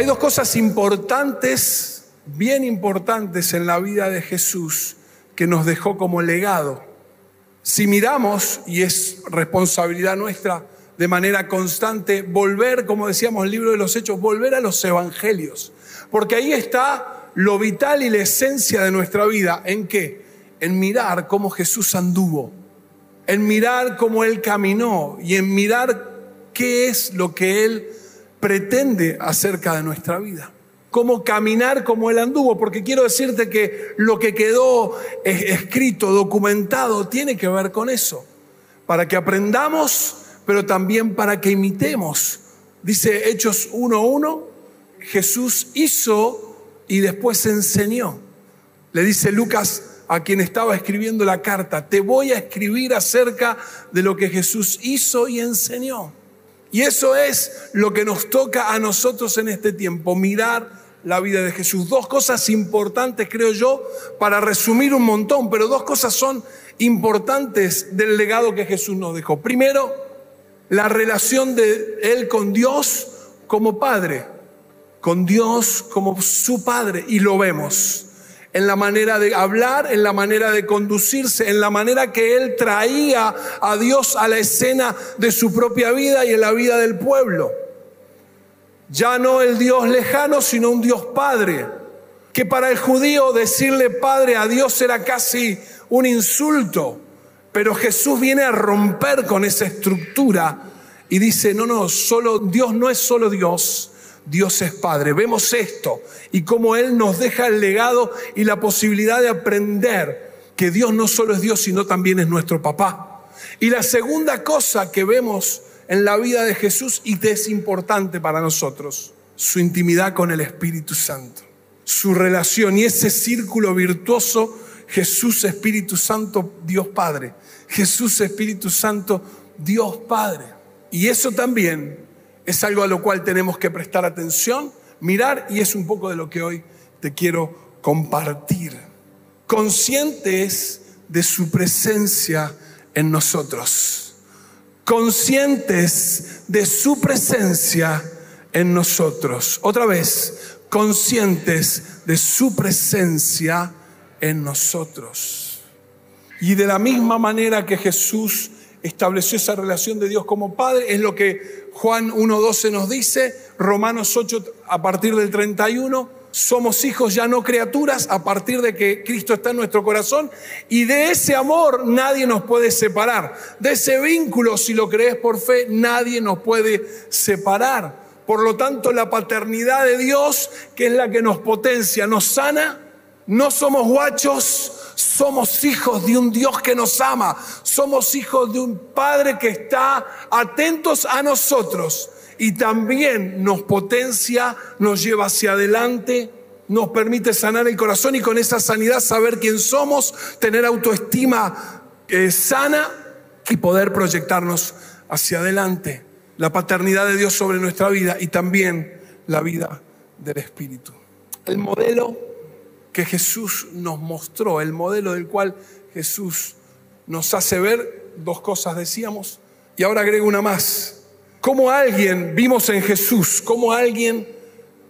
Hay dos cosas importantes, bien importantes en la vida de Jesús que nos dejó como legado. Si miramos, y es responsabilidad nuestra de manera constante, volver, como decíamos el libro de los Hechos, volver a los evangelios. Porque ahí está lo vital y la esencia de nuestra vida. ¿En qué? En mirar cómo Jesús anduvo, en mirar cómo Él caminó y en mirar qué es lo que Él pretende acerca de nuestra vida cómo caminar como él anduvo, porque quiero decirte que lo que quedó escrito, documentado, tiene que ver con eso, para que aprendamos, pero también para que imitemos. Dice Hechos 1.1, Jesús hizo y después enseñó. Le dice Lucas a quien estaba escribiendo la carta, te voy a escribir acerca de lo que Jesús hizo y enseñó. Y eso es lo que nos toca a nosotros en este tiempo, mirar la vida de Jesús. Dos cosas importantes, creo yo, para resumir un montón, pero dos cosas son importantes del legado que Jesús nos dejó. Primero, la relación de Él con Dios como Padre, con Dios como su Padre, y lo vemos en la manera de hablar, en la manera de conducirse, en la manera que Él traía a Dios a la escena de su propia vida y en la vida del pueblo. Ya no el Dios lejano, sino un Dios Padre. Que para el judío decirle Padre a Dios era casi un insulto. Pero Jesús viene a romper con esa estructura y dice, no, no, solo Dios no es solo Dios, Dios es Padre. Vemos esto y cómo Él nos deja el legado y la posibilidad de aprender que Dios no solo es Dios, sino también es nuestro papá. Y la segunda cosa que vemos en la vida de Jesús y que es importante para nosotros, su intimidad con el Espíritu Santo, su relación y ese círculo virtuoso Jesús Espíritu Santo, Dios Padre. Jesús Espíritu Santo, Dios Padre. Y eso también es algo a lo cual tenemos que prestar atención, mirar y es un poco de lo que hoy te quiero compartir. Conscientes de su presencia en nosotros conscientes de su presencia en nosotros. Otra vez, conscientes de su presencia en nosotros. Y de la misma manera que Jesús estableció esa relación de Dios como Padre, es lo que Juan 1.12 nos dice, Romanos 8 a partir del 31, somos hijos ya no criaturas a partir de que Cristo está en nuestro corazón y de ese amor nadie nos puede separar. De ese vínculo, si lo crees por fe, nadie nos puede separar. Por lo tanto, la paternidad de Dios, que es la que nos potencia, nos sana, no somos guachos, somos hijos de un Dios que nos ama, somos hijos de un Padre que está atentos a nosotros y también nos potencia, nos lleva hacia adelante, nos permite sanar el corazón y con esa sanidad saber quién somos, tener autoestima eh, sana y poder proyectarnos hacia adelante. La paternidad de Dios sobre nuestra vida y también la vida del Espíritu. El modelo que Jesús nos mostró, el modelo del cual Jesús nos hace ver, dos cosas decíamos, y ahora agrego una más, ¿Cómo alguien, vimos en Jesús, cómo alguien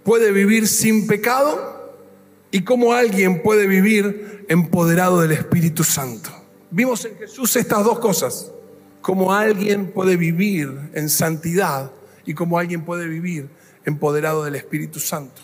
puede vivir sin pecado y cómo alguien puede vivir empoderado del Espíritu Santo? Vimos en Jesús estas dos cosas. Cómo alguien puede vivir en santidad y cómo alguien puede vivir empoderado del Espíritu Santo.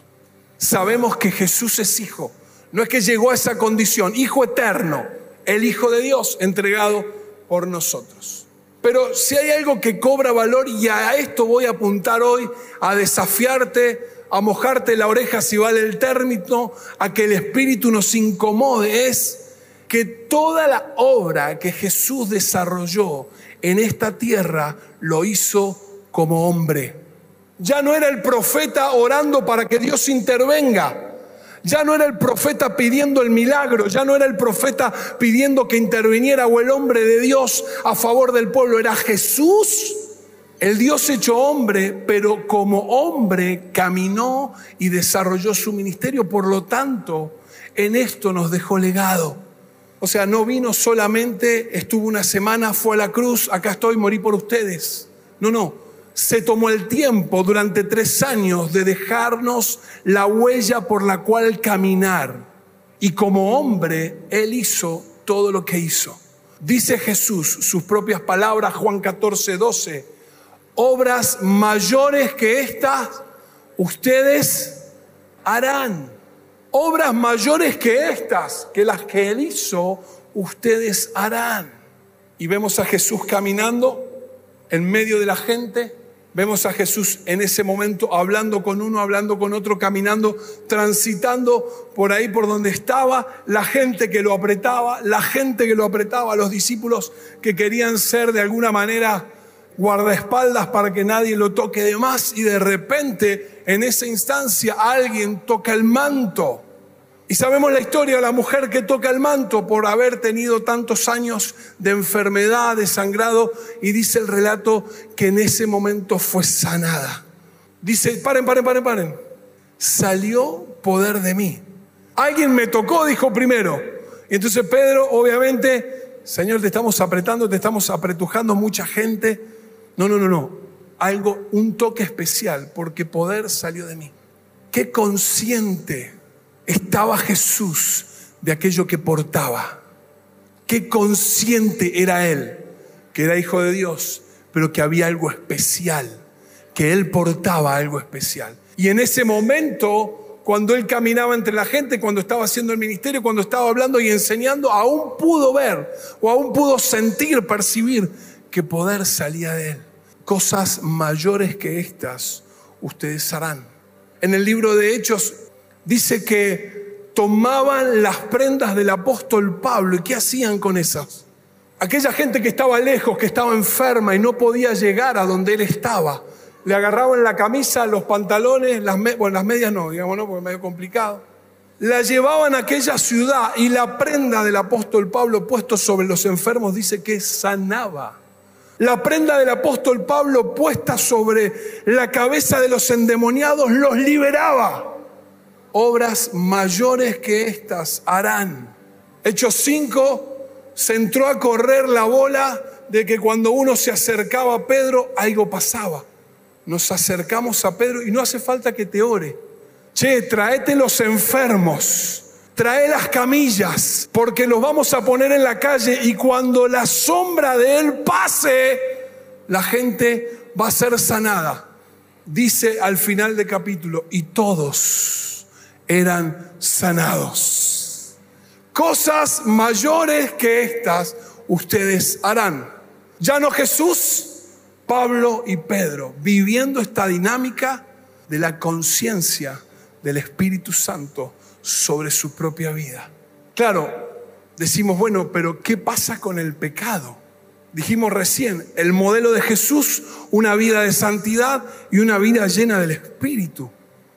Sabemos que Jesús es hijo. No es que llegó a esa condición, hijo eterno, el Hijo de Dios entregado por nosotros. Pero si hay algo que cobra valor, y a esto voy a apuntar hoy, a desafiarte, a mojarte la oreja si vale el término, a que el Espíritu nos incomode, es que toda la obra que Jesús desarrolló en esta tierra lo hizo como hombre. Ya no era el profeta orando para que Dios intervenga. Ya no era el profeta pidiendo el milagro, ya no era el profeta pidiendo que interviniera o el hombre de Dios a favor del pueblo, era Jesús, el Dios hecho hombre, pero como hombre caminó y desarrolló su ministerio, por lo tanto, en esto nos dejó legado. O sea, no vino solamente, estuvo una semana, fue a la cruz, acá estoy, morí por ustedes. No, no, se tomó el tiempo durante tres años de dejarnos la huella por la cual caminar. Y como hombre, Él hizo todo lo que hizo. Dice Jesús, sus propias palabras, Juan 14, 12, obras mayores que estas ustedes harán. Obras mayores que estas, que las que Él hizo, ustedes harán. Y vemos a Jesús caminando en medio de la gente. Vemos a Jesús en ese momento hablando con uno, hablando con otro, caminando, transitando por ahí por donde estaba, la gente que lo apretaba, la gente que lo apretaba, los discípulos que querían ser de alguna manera guardaespaldas para que nadie lo toque de más y de repente en esa instancia alguien toca el manto. Y sabemos la historia de la mujer que toca el manto por haber tenido tantos años de enfermedad, de sangrado, y dice el relato que en ese momento fue sanada. Dice, paren, paren, paren, paren. Salió poder de mí. Alguien me tocó, dijo primero. Y entonces Pedro, obviamente, Señor, te estamos apretando, te estamos apretujando mucha gente no, no, no, no. Algo, un toque especial, porque poder salió de mí. Qué consciente estaba Jesús de aquello que portaba. Qué consciente era Él, que era hijo de Dios, pero que había algo especial, que Él portaba algo especial. Y en ese momento, cuando Él caminaba entre la gente, cuando estaba haciendo el ministerio, cuando estaba hablando y enseñando, aún pudo ver o aún pudo sentir, percibir que poder salía de Él cosas mayores que estas ustedes harán. En el libro de Hechos dice que tomaban las prendas del apóstol Pablo y ¿qué hacían con esas? Aquella gente que estaba lejos, que estaba enferma y no podía llegar a donde él estaba, le agarraban la camisa, los pantalones, las, bueno, las medias no, digamos, no, porque es medio complicado. La llevaban a aquella ciudad y la prenda del apóstol Pablo puesto sobre los enfermos dice que sanaba. La prenda del apóstol Pablo puesta sobre la cabeza de los endemoniados los liberaba. Obras mayores que estas harán. Hechos 5 se entró a correr la bola de que cuando uno se acercaba a Pedro, algo pasaba. Nos acercamos a Pedro y no hace falta que te ore. Che, traete los enfermos trae las camillas, porque los vamos a poner en la calle y cuando la sombra de Él pase, la gente va a ser sanada. Dice al final del capítulo, y todos eran sanados. Cosas mayores que estas ustedes harán. Ya no Jesús, Pablo y Pedro, viviendo esta dinámica de la conciencia del Espíritu Santo sobre su propia vida. Claro, decimos, bueno, pero ¿qué pasa con el pecado? Dijimos recién, el modelo de Jesús, una vida de santidad y una vida llena del Espíritu.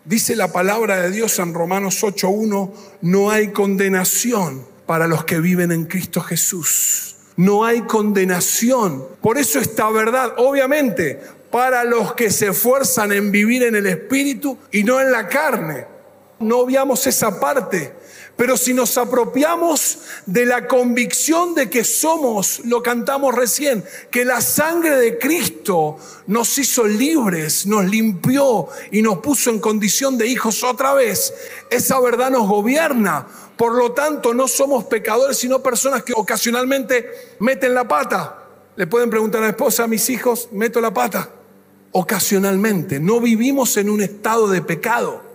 Dice la palabra de Dios en Romanos 8.1, no hay condenación para los que viven en Cristo Jesús. No hay condenación. Por eso esta verdad, obviamente, para los que se esfuerzan en vivir en el Espíritu y no en la carne no obviamos esa parte. Pero si nos apropiamos de la convicción de que somos, lo cantamos recién, que la sangre de Cristo nos hizo libres, nos limpió y nos puso en condición de hijos otra vez, esa verdad nos gobierna. Por lo tanto, no somos pecadores, sino personas que ocasionalmente meten la pata. Le pueden preguntar a la esposa, a mis hijos, meto la pata. Ocasionalmente, no vivimos en un estado de pecado.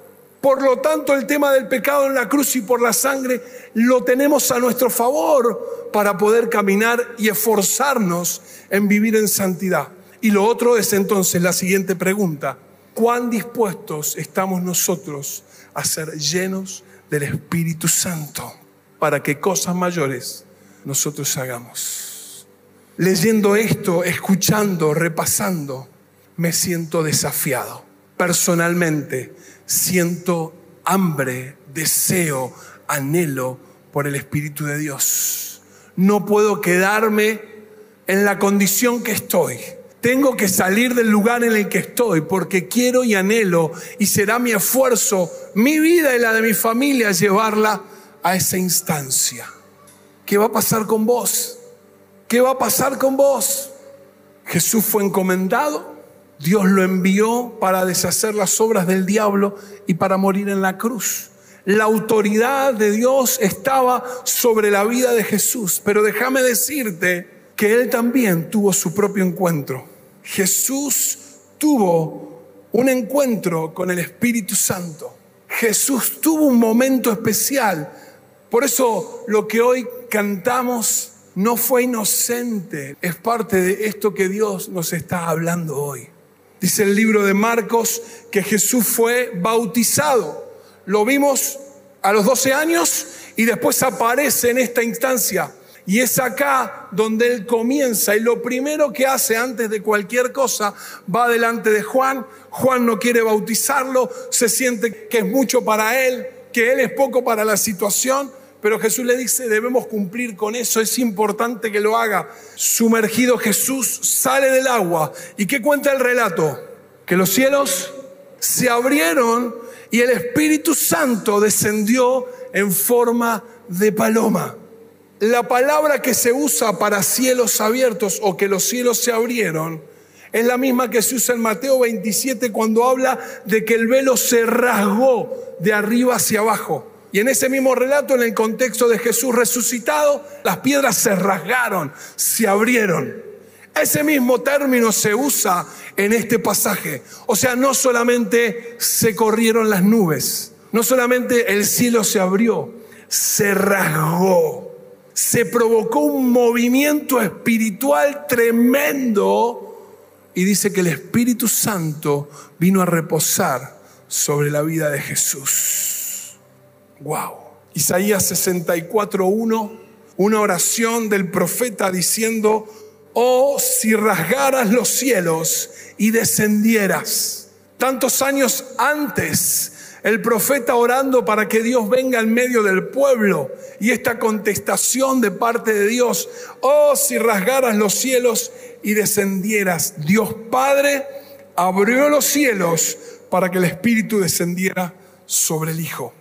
Por lo tanto, el tema del pecado en la cruz y por la sangre lo tenemos a nuestro favor para poder caminar y esforzarnos en vivir en santidad. Y lo otro es entonces la siguiente pregunta. ¿Cuán dispuestos estamos nosotros a ser llenos del Espíritu Santo para que cosas mayores nosotros hagamos? Leyendo esto, escuchando, repasando, me siento desafiado. Personalmente, siento hambre, deseo, anhelo por el Espíritu de Dios. No puedo quedarme en la condición que estoy. Tengo que salir del lugar en el que estoy porque quiero y anhelo y será mi esfuerzo, mi vida y la de mi familia llevarla a esa instancia. ¿Qué va a pasar con vos? ¿Qué va a pasar con vos? Jesús fue encomendado Dios lo envió para deshacer las obras del diablo y para morir en la cruz. La autoridad de Dios estaba sobre la vida de Jesús, pero déjame decirte que Él también tuvo su propio encuentro. Jesús tuvo un encuentro con el Espíritu Santo. Jesús tuvo un momento especial. Por eso lo que hoy cantamos no fue inocente, es parte de esto que Dios nos está hablando hoy. Dice el libro de Marcos que Jesús fue bautizado. Lo vimos a los 12 años y después aparece en esta instancia. Y es acá donde él comienza y lo primero que hace antes de cualquier cosa va delante de Juan. Juan no quiere bautizarlo, se siente que es mucho para él, que él es poco para la situación, pero Jesús le dice, debemos cumplir con eso, es importante que lo haga. Sumergido Jesús sale del agua. ¿Y qué cuenta el relato? Que los cielos se abrieron y el Espíritu Santo descendió en forma de paloma. La palabra que se usa para cielos abiertos o que los cielos se abrieron es la misma que se usa en Mateo 27 cuando habla de que el velo se rasgó de arriba hacia abajo. Y en ese mismo relato, en el contexto de Jesús resucitado, las piedras se rasgaron, se abrieron. Ese mismo término se usa en este pasaje. O sea, no solamente se corrieron las nubes, no solamente el cielo se abrió, se rasgó, se provocó un movimiento espiritual tremendo y dice que el Espíritu Santo vino a reposar sobre la vida de Jesús. Wow. Isaías 64.1, una oración del profeta diciendo, oh si rasgaras los cielos y descendieras. Tantos años antes, el profeta orando para que Dios venga en medio del pueblo y esta contestación de parte de Dios, oh si rasgaras los cielos y descendieras. Dios Padre abrió los cielos para que el Espíritu descendiera sobre el Hijo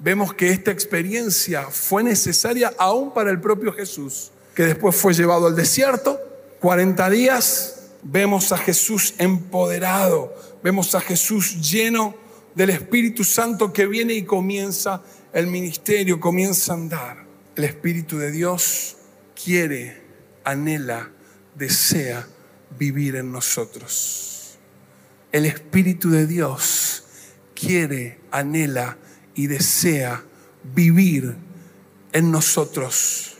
vemos que esta experiencia fue necesaria aún para el propio Jesús, que después fue llevado al desierto, 40 días, vemos a Jesús empoderado, vemos a Jesús lleno del Espíritu Santo que viene y comienza el ministerio, comienza a andar. El Espíritu de Dios quiere, anhela, desea vivir en nosotros. El Espíritu de Dios quiere, anhela, y desea vivir en nosotros.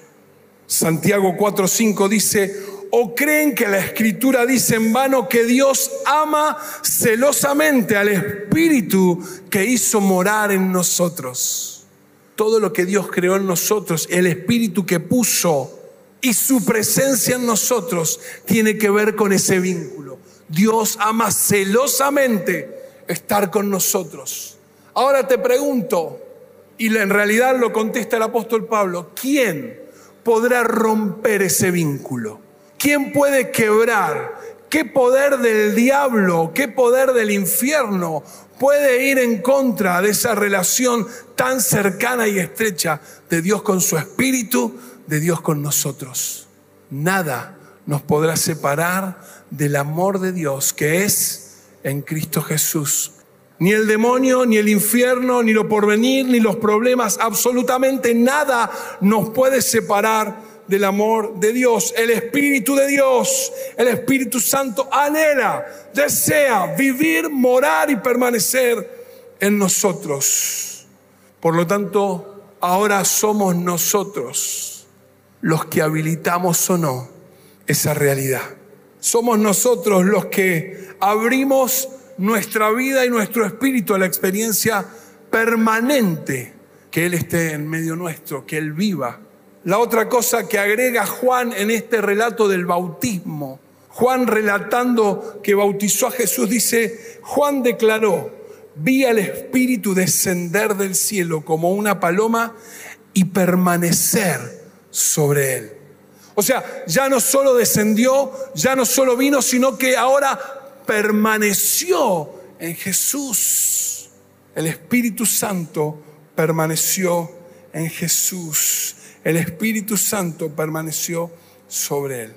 Santiago 4:5 dice, ¿o creen que la escritura dice en vano que Dios ama celosamente al Espíritu que hizo morar en nosotros? Todo lo que Dios creó en nosotros, el Espíritu que puso y su presencia en nosotros tiene que ver con ese vínculo. Dios ama celosamente estar con nosotros. Ahora te pregunto, y en realidad lo contesta el apóstol Pablo, ¿quién podrá romper ese vínculo? ¿Quién puede quebrar? ¿Qué poder del diablo, qué poder del infierno puede ir en contra de esa relación tan cercana y estrecha de Dios con su espíritu, de Dios con nosotros? Nada nos podrá separar del amor de Dios que es en Cristo Jesús ni el demonio, ni el infierno, ni lo porvenir, ni los problemas, absolutamente nada nos puede separar del amor de Dios. El Espíritu de Dios, el Espíritu Santo anhela, desea vivir, morar y permanecer en nosotros. Por lo tanto, ahora somos nosotros los que habilitamos o no esa realidad. Somos nosotros los que abrimos nuestra vida y nuestro espíritu a la experiencia permanente que Él esté en medio nuestro, que Él viva. La otra cosa que agrega Juan en este relato del bautismo, Juan relatando que bautizó a Jesús, dice, Juan declaró, vi al Espíritu descender del cielo como una paloma y permanecer sobre él. O sea, ya no solo descendió, ya no solo vino, sino que ahora permaneció en Jesús. El Espíritu Santo permaneció en Jesús. El Espíritu Santo permaneció sobre él.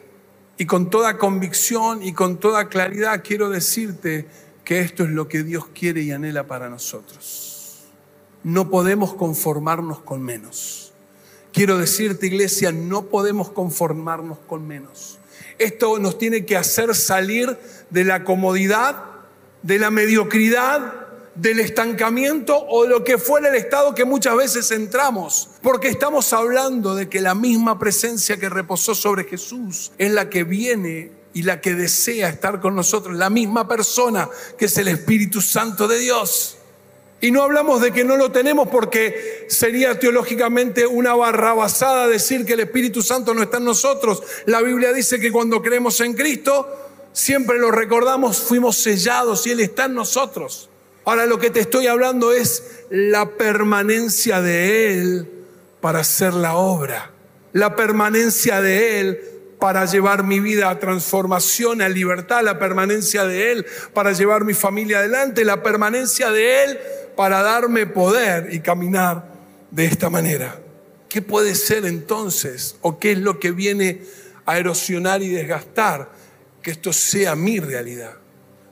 Y con toda convicción y con toda claridad quiero decirte que esto es lo que Dios quiere y anhela para nosotros. No podemos conformarnos con menos. Quiero decirte, iglesia, no podemos conformarnos con menos. Esto nos tiene que hacer salir de la comodidad, de la mediocridad, del estancamiento o de lo que fuera el estado que muchas veces entramos. Porque estamos hablando de que la misma presencia que reposó sobre Jesús es la que viene y la que desea estar con nosotros, la misma persona que es el Espíritu Santo de Dios. Y no hablamos de que no lo tenemos porque sería teológicamente una barrabasada decir que el Espíritu Santo no está en nosotros. La Biblia dice que cuando creemos en Cristo, siempre lo recordamos, fuimos sellados y Él está en nosotros. Ahora lo que te estoy hablando es la permanencia de Él para hacer la obra. La permanencia de Él para llevar mi vida a transformación, a libertad, la permanencia de Él para llevar mi familia adelante, la permanencia de Él para darme poder y caminar de esta manera. ¿Qué puede ser entonces o qué es lo que viene a erosionar y desgastar que esto sea mi realidad?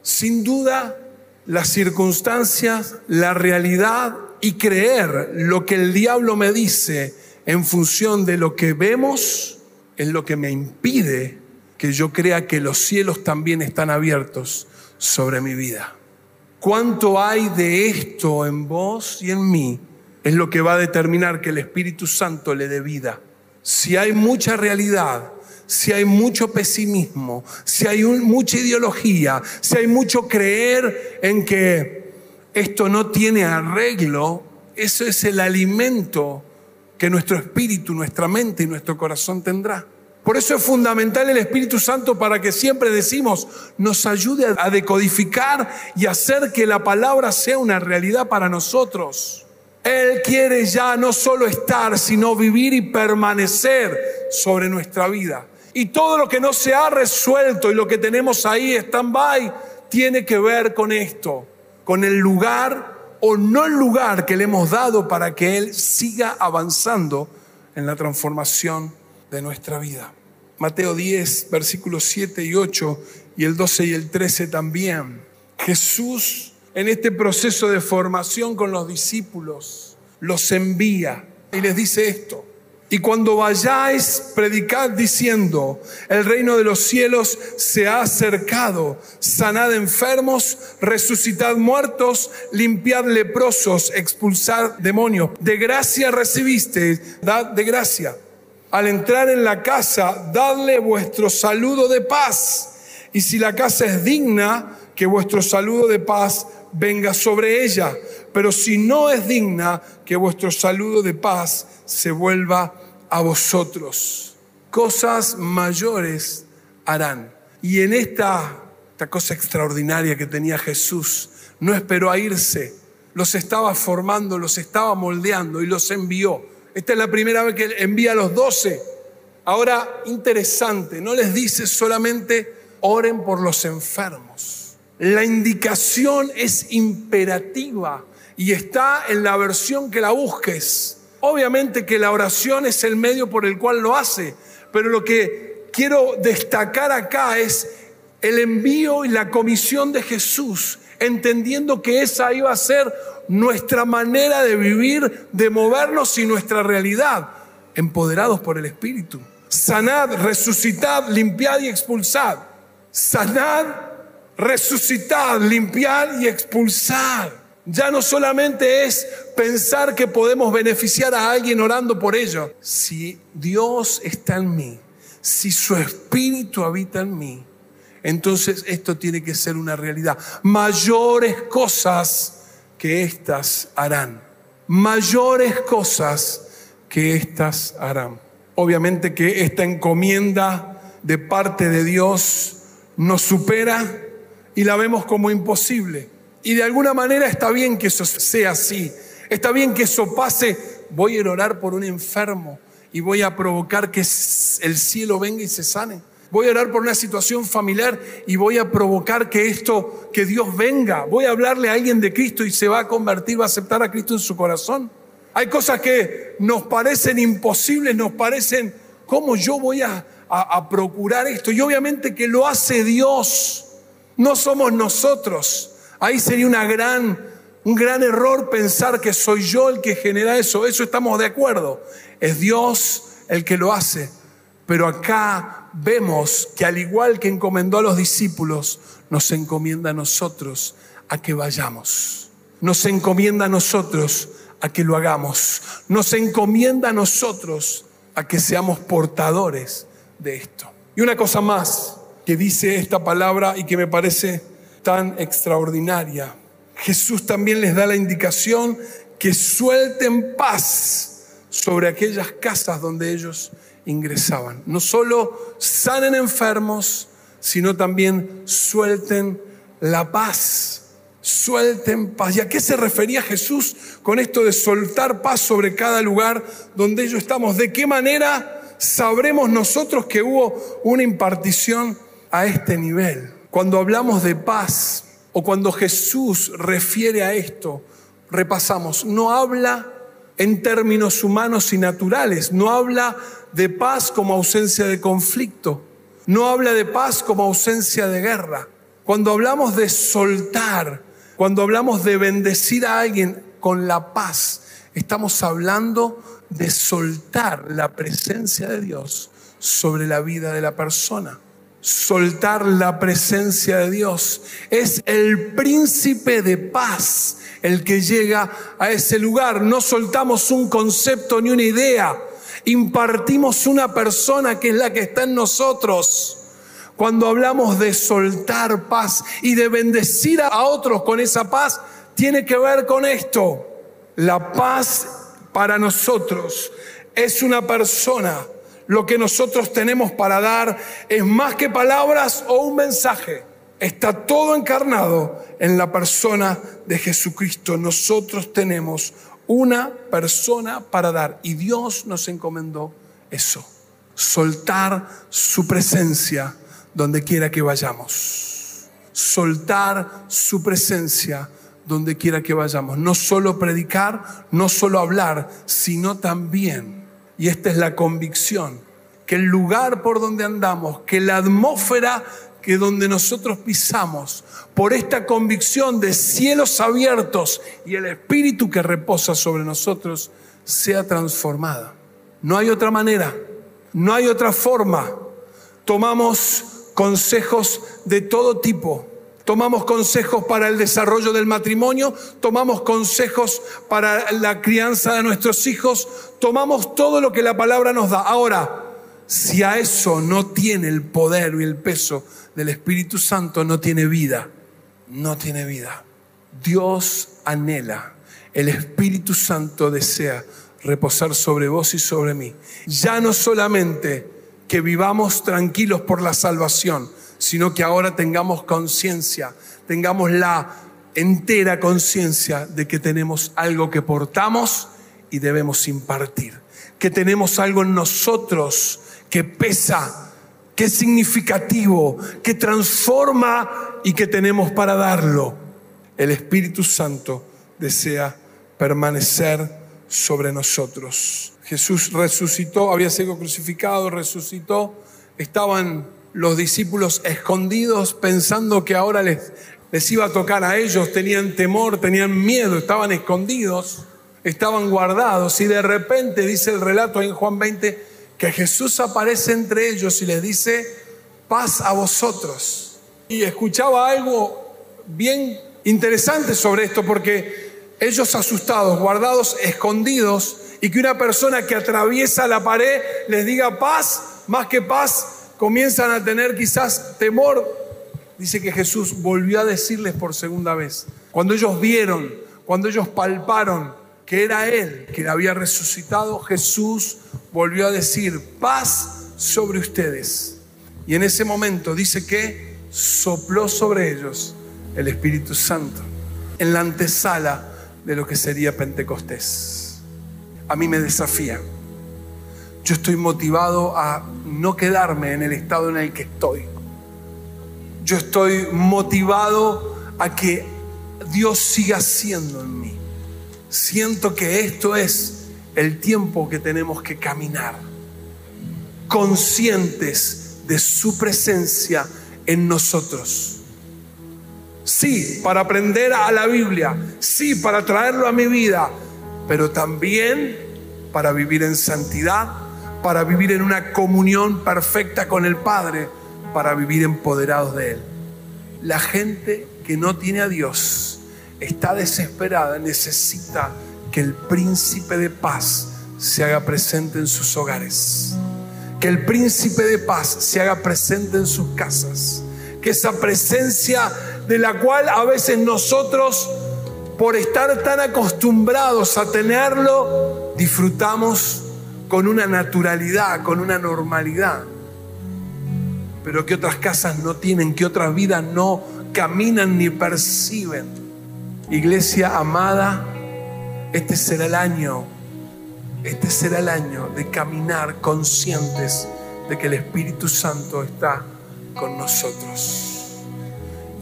Sin duda, las circunstancias, la realidad y creer lo que el diablo me dice en función de lo que vemos es lo que me impide que yo crea que los cielos también están abiertos sobre mi vida. ¿Cuánto hay de esto en vos y en mí? Es lo que va a determinar que el Espíritu Santo le dé vida. Si hay mucha realidad, si hay mucho pesimismo, si hay mucha ideología, si hay mucho creer en que esto no tiene arreglo, eso es el alimento que nuestro espíritu, nuestra mente y nuestro corazón tendrá. Por eso es fundamental el Espíritu Santo para que siempre decimos, nos ayude a decodificar y hacer que la palabra sea una realidad para nosotros. Él quiere ya no solo estar, sino vivir y permanecer sobre nuestra vida. Y todo lo que no se ha resuelto y lo que tenemos ahí, stand-by, tiene que ver con esto, con el lugar o no el lugar que le hemos dado para que Él siga avanzando en la transformación de nuestra vida. Mateo 10, versículos 7 y 8 y el 12 y el 13 también. Jesús en este proceso de formación con los discípulos los envía y les dice esto. Y cuando vayáis, predicad diciendo, el reino de los cielos se ha acercado, sanad enfermos, resucitad muertos, limpiad leprosos, expulsad demonios. De gracia recibiste, dad de gracia. Al entrar en la casa, dadle vuestro saludo de paz. Y si la casa es digna, que vuestro saludo de paz venga sobre ella. Pero si no es digna, que vuestro saludo de paz se vuelva a vosotros. Cosas mayores harán. Y en esta, esta cosa extraordinaria que tenía Jesús, no esperó a irse, los estaba formando, los estaba moldeando y los envió esta es la primera vez que envía a los doce. Ahora, interesante, no les dice solamente oren por los enfermos. La indicación es imperativa y está en la versión que la busques. Obviamente que la oración es el medio por el cual lo hace, pero lo que quiero destacar acá es el envío y la comisión de Jesús, entendiendo que esa iba a ser nuestra manera de vivir, de movernos y nuestra realidad, empoderados por el Espíritu. Sanad, resucitad, limpiad y expulsad. Sanad, resucitad, limpiad y expulsad. Ya no solamente es pensar que podemos beneficiar a alguien orando por ello. Si Dios está en mí, si su Espíritu habita en mí, entonces esto tiene que ser una realidad. Mayores cosas que éstas harán. Mayores cosas que éstas harán. Obviamente que esta encomienda de parte de Dios nos supera y la vemos como imposible. Y de alguna manera está bien que eso sea así. Está bien que eso pase. Voy a orar por un enfermo y voy a provocar que el cielo venga y se sane. Voy a orar por una situación familiar y voy a provocar que esto, que Dios venga. Voy a hablarle a alguien de Cristo y se va a convertir, va a aceptar a Cristo en su corazón. Hay cosas que nos parecen imposibles, nos parecen, ¿cómo yo voy a, procurar esto. Y obviamente que lo hace Dios, no somos nosotros. Ahí sería gran, un gran error pensar que soy yo el que genera eso. Eso estamos de acuerdo. Es Dios el que lo hace. Pero acá vemos que al igual que encomendó a los discípulos, nos encomienda a nosotros a que vayamos. Nos encomienda a nosotros a que lo hagamos. Nos encomienda a nosotros a que seamos portadores de esto. Y una cosa más que dice esta palabra y que me parece tan extraordinaria. Jesús también les da la indicación que suelten paz sobre aquellas casas donde ellos ingresaban. No solo sanen enfermos, sino también suelten la paz. Suelten paz. ¿Y a qué se refería Jesús con esto de soltar paz sobre cada lugar donde ellos estamos? ¿De qué manera sabremos nosotros que hubo una impartición a este nivel? Cuando hablamos de paz o cuando Jesús refiere a esto, repasamos, no habla en términos humanos y naturales, no habla de paz como ausencia de conflicto, no habla de paz como ausencia de guerra. Cuando hablamos de soltar, cuando hablamos de bendecir a alguien con la paz, estamos hablando de soltar la presencia de Dios sobre la vida de la persona. Soltar la presencia de Dios. Es el príncipe de paz el que llega a ese lugar. No soltamos un concepto ni una idea impartimos una persona que es la que está en nosotros. Cuando hablamos de soltar paz y de bendecir a otros con esa paz, tiene que ver con esto. La paz para nosotros es una persona. Lo que nosotros tenemos para dar es más que palabras o un mensaje. Está todo encarnado en la persona de Jesucristo. Nosotros tenemos una persona para dar. Y Dios nos encomendó eso, soltar su presencia donde quiera que vayamos. Soltar su presencia donde quiera que vayamos. No solo predicar, no solo hablar, sino también, y esta es la convicción, que el lugar por donde andamos, que la atmósfera que donde nosotros pisamos, por esta convicción de cielos abiertos y el Espíritu que reposa sobre nosotros, sea transformada. No hay otra manera, no hay otra forma. Tomamos consejos de todo tipo. Tomamos consejos para el desarrollo del matrimonio, tomamos consejos para la crianza de nuestros hijos, tomamos todo lo que la palabra nos da. Ahora, si a eso no tiene el poder y el peso del Espíritu Santo, no tiene vida. No tiene vida. Dios anhela, el Espíritu Santo desea reposar sobre vos y sobre mí. Ya no solamente que vivamos tranquilos por la salvación, sino que ahora tengamos conciencia, tengamos la entera conciencia de que tenemos algo que portamos y debemos impartir, que tenemos algo en nosotros que pesa que es significativo, que transforma y que tenemos para darlo. El Espíritu Santo desea permanecer sobre nosotros. Jesús resucitó, había sido crucificado, resucitó. Estaban los discípulos escondidos pensando que ahora les, iba a tocar a ellos. Tenían temor, tenían miedo, estaban escondidos, estaban guardados. Y de repente, dice el relato en Juan 20, que Jesús aparece entre ellos y les dice, paz a vosotros. Y escuchaba algo bien interesante sobre esto, porque ellos asustados, guardados, escondidos, y que una persona que atraviesa la pared les diga paz, más que paz, comienzan a tener quizás temor. Dice que Jesús volvió a decirles por segunda vez, cuando ellos vieron, cuando ellos palparon que era Él que había resucitado, Jesús volvió a decir, paz sobre ustedes. Y en ese momento dice que sopló sobre ellos el Espíritu Santo, en la antesala de lo que sería Pentecostés. A mí me desafía. Yo estoy motivado a no quedarme en el estado en el que estoy. Yo estoy motivado a que Dios siga siendo en mí siento que esto es el tiempo que tenemos que caminar. conscientes de su presencia en nosotros. Sí, para aprender a la Biblia, sí, para traerlo a mi vida, pero también para vivir en santidad, para vivir en una comunión perfecta con el Padre, para vivir empoderados de Él. La gente que no tiene a Dios está desesperada, necesita que el príncipe de paz se haga presente en sus hogares. Que el príncipe de paz se haga presente en sus casas. Que esa presencia de la cual a veces nosotros, por estar tan acostumbrados a tenerlo, disfrutamos con una naturalidad, con una normalidad. Pero que otras casas no tienen, que otras vidas no caminan ni perciben. Iglesia amada, este será el año, este será el año de caminar conscientes de que el Espíritu Santo está con nosotros.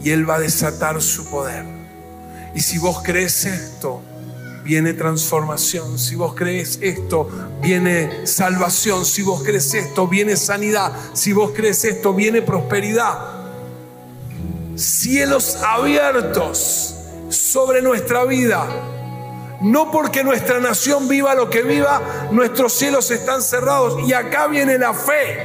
Y Él va a desatar su poder. Y si vos crees esto, viene transformación. Si vos crees esto, viene salvación. Si vos crees esto, viene sanidad. Si vos crees esto, viene prosperidad. Cielos abiertos sobre nuestra vida no porque nuestra nación viva lo que viva, nuestros cielos están cerrados. Y acá viene la fe.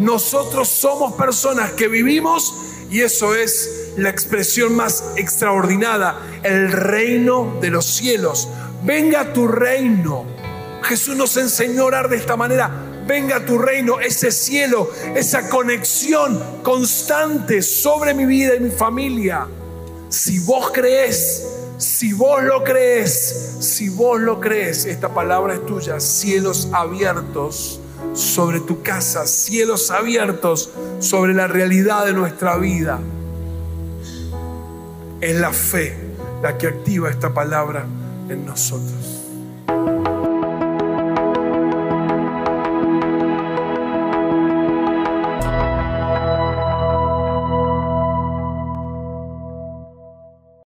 Nosotros somos personas que vivimos y eso es la expresión más extraordinaria, el reino de los cielos. Venga tu reino. Jesús nos enseñó a orar de esta manera. Venga tu reino, ese cielo, esa conexión constante sobre mi vida y mi familia. Si vos crees, si vos lo crees, si vos lo crees, esta palabra es tuya, cielos abiertos sobre tu casa, cielos abiertos sobre la realidad de nuestra vida. Es la fe la que activa esta palabra en nosotros.